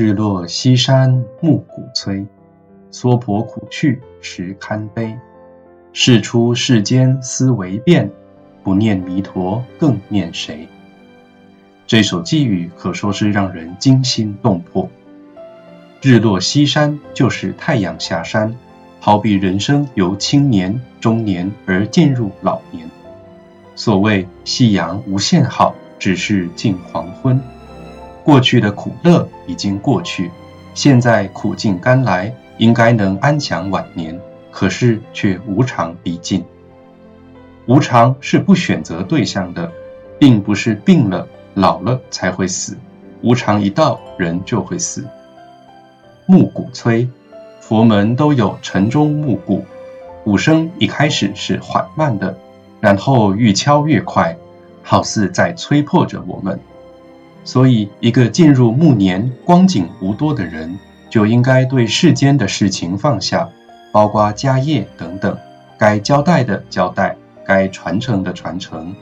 日落西山暮鼓催，娑婆苦趣实堪悲。事出世间思维变，不念弥陀更念谁？这首寄语可说是让人惊心动魄。日落西山就是太阳下山，好比人生由青年、中年而进入老年。所谓夕阳无限好，只是近黄昏。过去的苦乐已经过去，现在苦尽甘来，应该能安享晚年。可是却无常逼近。无常是不选择对象的，并不是病了、老了才会死。无常一到，人就会死。暮鼓催，佛门都有晨钟暮鼓，鼓声一开始是缓慢的，然后愈敲越快，好似在催迫着我们。所以，一个进入暮年、光景无多的人，就应该对世间的事情放下，包括家业等等，该交代的交代，该传承的传承。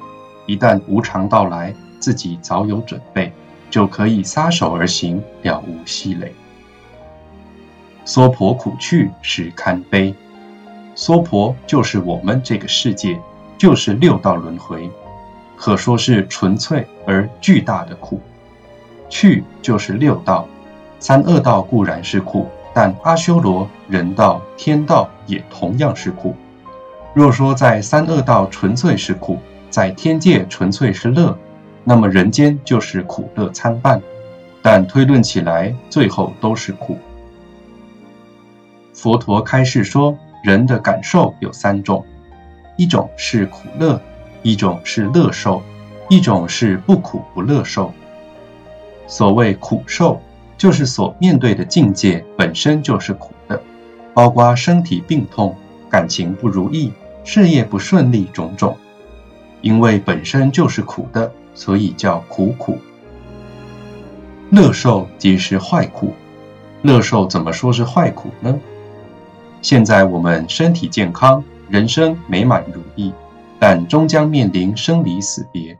一旦无常到来，自己早有准备，就可以撒手而行，了无息累。娑婆苦趣是堪悲，娑婆就是我们这个世界，就是六道轮回。可说是纯粹而巨大的苦，去就是六道，三恶道固然是苦，但阿修罗、人道、天道也同样是苦。若说在三恶道纯粹是苦，在天界纯粹是乐，那么人间就是苦乐参半。但推论起来，最后都是苦。佛陀开示说，人的感受有三种，一种是苦乐。一种是乐受，一种是不苦不乐受。所谓苦受，就是所面对的境界本身就是苦的，包括身体病痛、感情不如意、事业不顺利种种。因为本身就是苦的，所以叫苦苦。乐受即是坏苦，乐受怎么说是坏苦呢？现在我们身体健康，人生美满如意。但终将面临生离死别，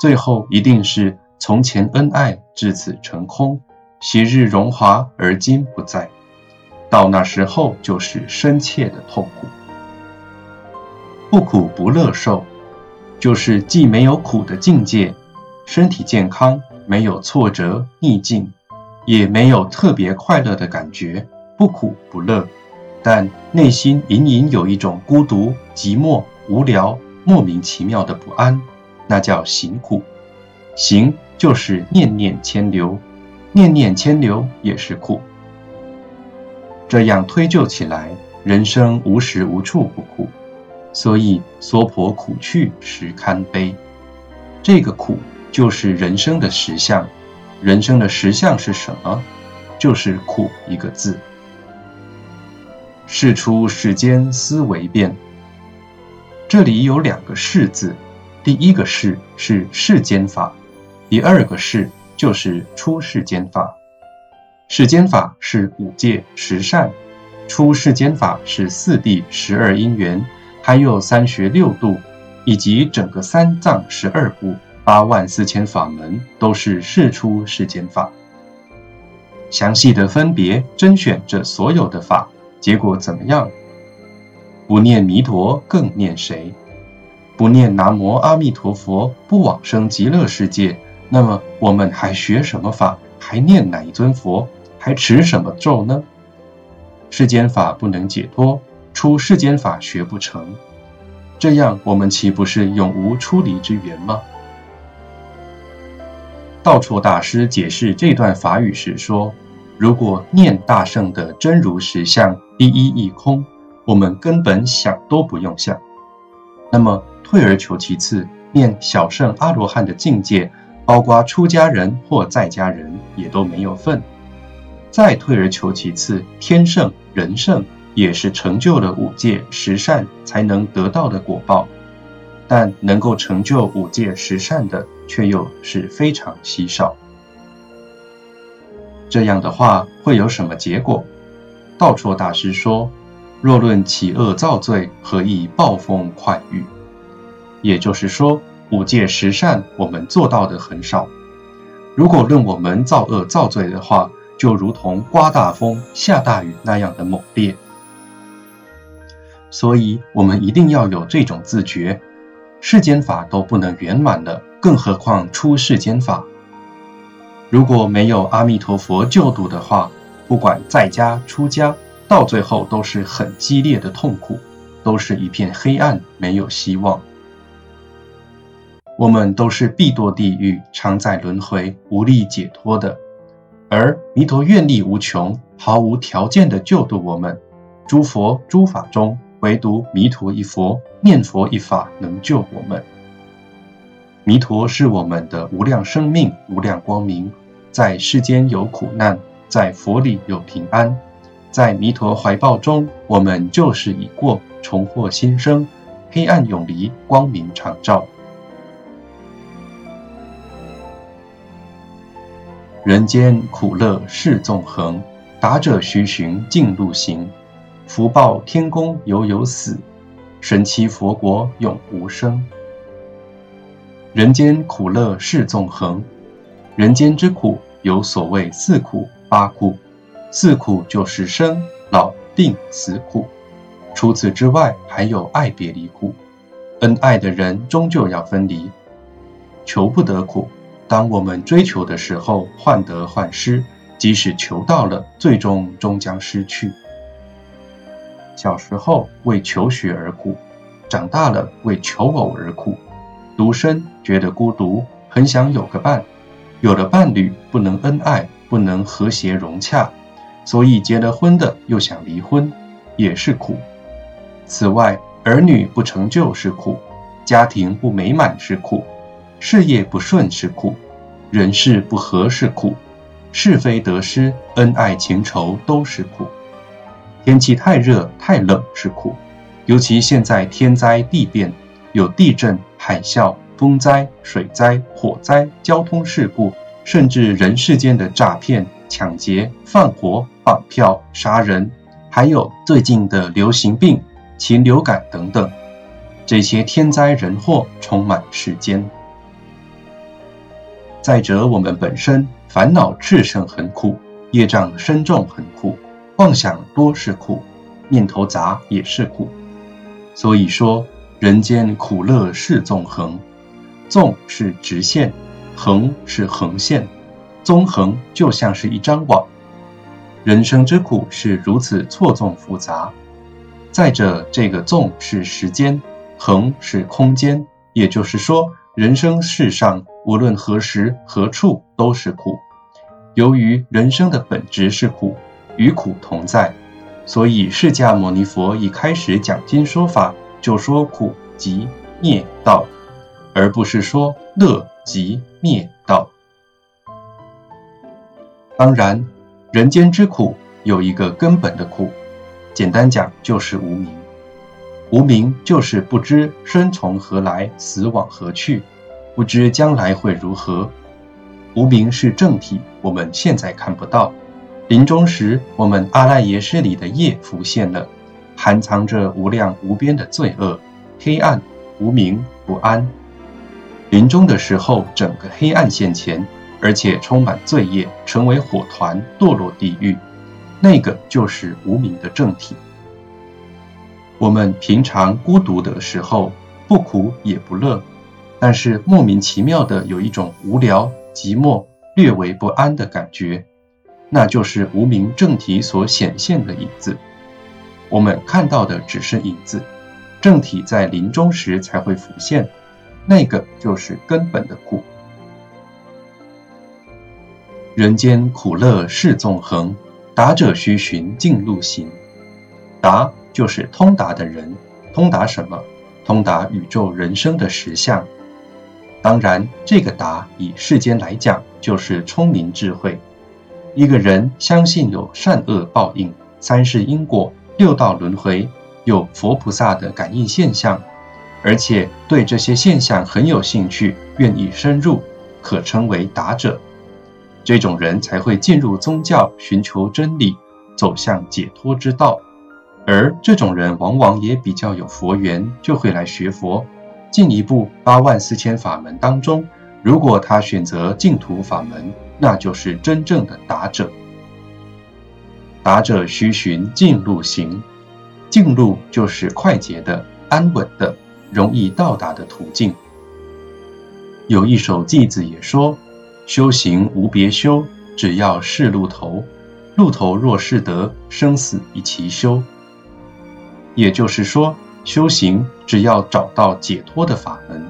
最后一定是从前恩爱至此成空，昔日荣华而今不在，到那时候就是深切的痛苦。不苦不乐受，就是既没有苦的境界，身体健康，没有挫折逆境，也没有特别快乐的感觉，不苦不乐，但内心隐隐有一种孤独、寂寞、无聊。莫名其妙的不安，那叫行苦。行就是念念牵流，念念牵流也是苦。这样推究起来，人生无时无处不苦，所以娑婆苦趣实堪悲。这个苦就是人生的实相。人生的实相是什么？就是苦一个字。事出世间思维变。这里有两个“世”字，第一个“世”是世间法，第二个“世”就是出世间法。世间法是五戒十善，出世间法是四谛十二因缘，还有三学六度，以及整个三藏十二部八万四千法门，都是世出世间法。详细的分别甄选这所有的法，结果怎么样？不念弥陀，更念谁？不念南无阿弥陀佛，不往生极乐世界，那么我们还学什么法？还念哪一尊佛？还持什么咒呢？世间法不能解脱，出世间法学不成，这样我们岂不是永无出离之缘吗？道绰大师解释这段法语时说：“如果念大圣的真如实相，一一一空。”我们根本想都不用想，那么退而求其次，念小圣阿罗汉的境界，包括出家人或在家人也都没有份。再退而求其次，天圣人圣也是成就了五戒十善才能得到的果报，但能够成就五戒十善的，却又是非常稀少。这样的话会有什么结果？道绰大师说。若论起恶造罪，何以暴风快雨？也就是说，五戒十善我们做到的很少。如果论我们造恶造罪的话，就如同刮大风、下大雨那样的猛烈。所以，我们一定要有这种自觉。世间法都不能圆满的，更何况出世间法？如果没有阿弥陀佛救度的话，不管在家出家，到最后都是很激烈的痛苦，都是一片黑暗，没有希望。我们都是必堕地狱，常在轮回，无力解脱的。而弥陀愿力无穷，毫无条件的救度我们。诸佛诸法中，唯独弥陀一佛，念佛一法能救我们。弥陀是我们的无量生命、无量光明，在世间有苦难，在佛里有平安。在弥陀怀抱中，我们旧事已过，重获新生，黑暗永离，光明常照。人间苦乐是纵横，达者须寻净路行。福报天宫犹有死，神奇佛国永无生。人间苦乐是纵横，人间之苦有所谓四苦八苦，四苦就是生老病死苦，除此之外还有爱别离苦，恩爱的人终究要分离，求不得苦。当我们追求的时候，患得患失，即使求到了，最终终将失去。小时候为求学而苦，长大了为求偶而苦。独身觉得孤独，很想有个伴，有了伴侣不能恩爱，不能和谐融洽，所以结了婚的又想离婚，也是苦。此外，儿女不成就是苦，家庭不美满是苦。事业不顺是苦，人事不和是苦，是非得失、恩爱情仇都是苦。天气太热太冷是苦，尤其现在天灾地变，有地震、海啸、风灾、水灾、火灾、交通事故，甚至人世间的诈骗、抢劫、放火、绑票、杀人，还有最近的流行病、禽流感等等，这些天灾人祸充满世间。再者，我们本身烦恼炽盛很苦，业障深重很苦，妄想多是苦，念头杂也是苦。所以说，人间苦乐是纵横，纵是直线，横是横线，纵横就像是一张网。人生之苦是如此错综复杂。再者，这个纵是时间，横是空间，也就是说。人生世上，无论何时何处都是苦。由于人生的本质是苦，与苦同在，所以释迦牟尼佛一开始讲经说法，就说苦即灭道，而不是说乐即灭。当然，人间之苦有一个根本的苦，简单讲就是无明。无名就是不知生从何来，死往何去，不知将来会如何。无名是正体，我们现在看不到。临终时，我们阿赖耶识里的业浮现了，含藏着无量无边的罪恶、黑暗、无名、不安。临终的时候，整个黑暗现前，而且充满罪业，成为火团，堕落地狱。那个就是无名的正体。我们平常孤独的时候，不苦也不乐，但是莫名其妙的有一种无聊、寂寞、略为不安的感觉，那就是无名正体所显现的影子。我们看到的只是影子，正体在临终时才会浮现，那个就是根本的苦。人间苦乐是纵横，达者须寻径路行，达。就是通达的人，通达什么？通达宇宙人生的实相。当然，这个达以世间来讲，就是聪明智慧。一个人相信有善恶报应、三世因果、六道轮回，有佛菩萨的感应现象，而且对这些现象很有兴趣，愿意深入，可称为达者。这种人才会进入宗教，寻求真理，走向解脱之道。而这种人往往也比较有佛缘，就会来学佛。进一步八万四千法门当中，如果他选择净土法门，那就是真正的达者。达者须循径路行。径路就是快捷的、安稳的、容易到达的途径。有一首偈子也说：“修行无别修，只要是路头。路头若是得，生死一齐修。”也就是说，修行只要找到解脱的法门，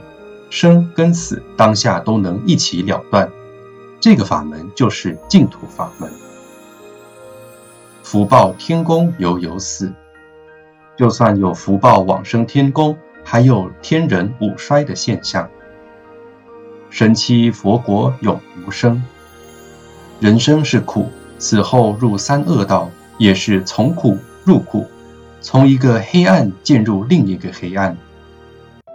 生跟死当下都能一起了断。这个法门就是净土法门。福报天宫犹有死，就算有福报往生天宫，还有天人五衰的现象。神七佛国永无生。人生是苦，死后入三恶道，也是从苦入苦。从一个黑暗进入另一个黑暗，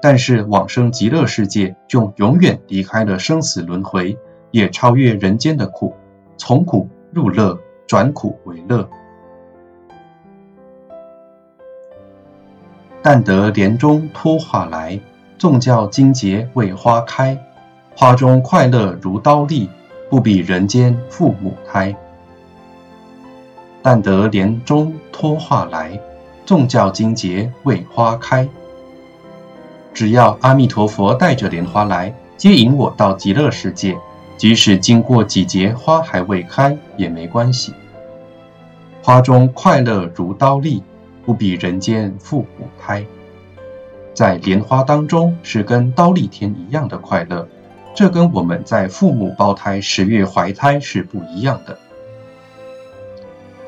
但是往生极乐世界就永远离开了生死轮回，也超越人间的苦，从苦入乐，转苦为乐。但得莲中托化来，纵教金节为花开，花中快乐如刀利，不比人间父母胎。但得莲中托化来。众教经节为花开，只要阿弥陀佛带着莲花来接引我到极乐世界，即使经过几节花还未开也没关系。花中快乐如刀利，不比人间父母胎。在莲花当中是跟刀立天一样的快乐，这跟我们在父母胞胎十月怀胎是不一样的。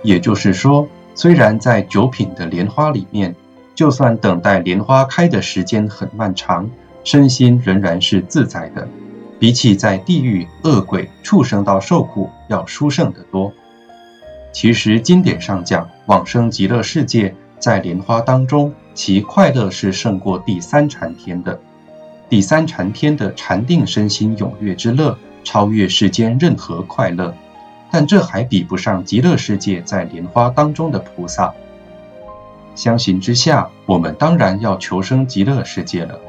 也就是说。虽然在九品的莲花里面，就算等待莲花开的时间很漫长，身心仍然是自在的，比起在地狱恶鬼畜生道受苦要殊胜得多。其实经典上讲，往生极乐世界在莲花当中，其快乐是胜过第三禅天的。第三禅天的禅定身心踊跃之乐，超越世间任何快乐。但这还比不上极乐世界在莲花当中的菩萨。相形之下，我们当然要求生极乐世界了。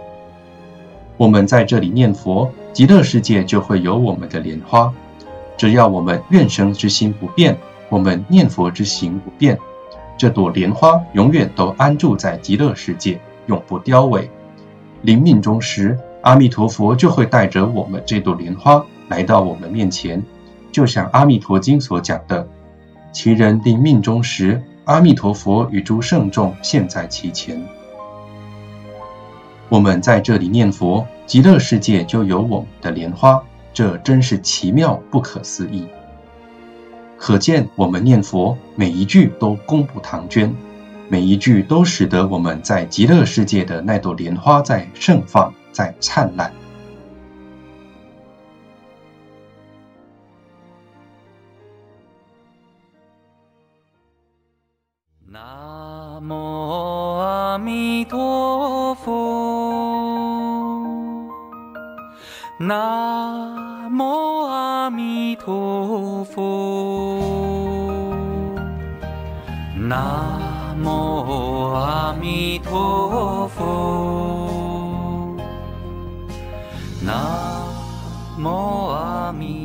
我们在这里念佛，极乐世界就会有我们的莲花。只要我们愿生之心不变，我们念佛之行不变，这朵莲花永远都安住在极乐世界，永不凋萎。临命终时，阿弥陀佛就会带着我们这朵莲花来到我们面前。就像《阿弥陀经》所讲的，其人临命终时，阿弥陀佛与诸圣众现，在其前。我们在这里念佛，极乐世界就有我们的莲花，这真是奇妙不可思议。可见我们念佛每一句都功不唐捐，每一句都使得我们在极乐世界的那朵莲花在盛放，在灿烂。南无阿弥陀佛，南无阿弥陀佛，南无阿弥陀佛，南无阿弥陀佛。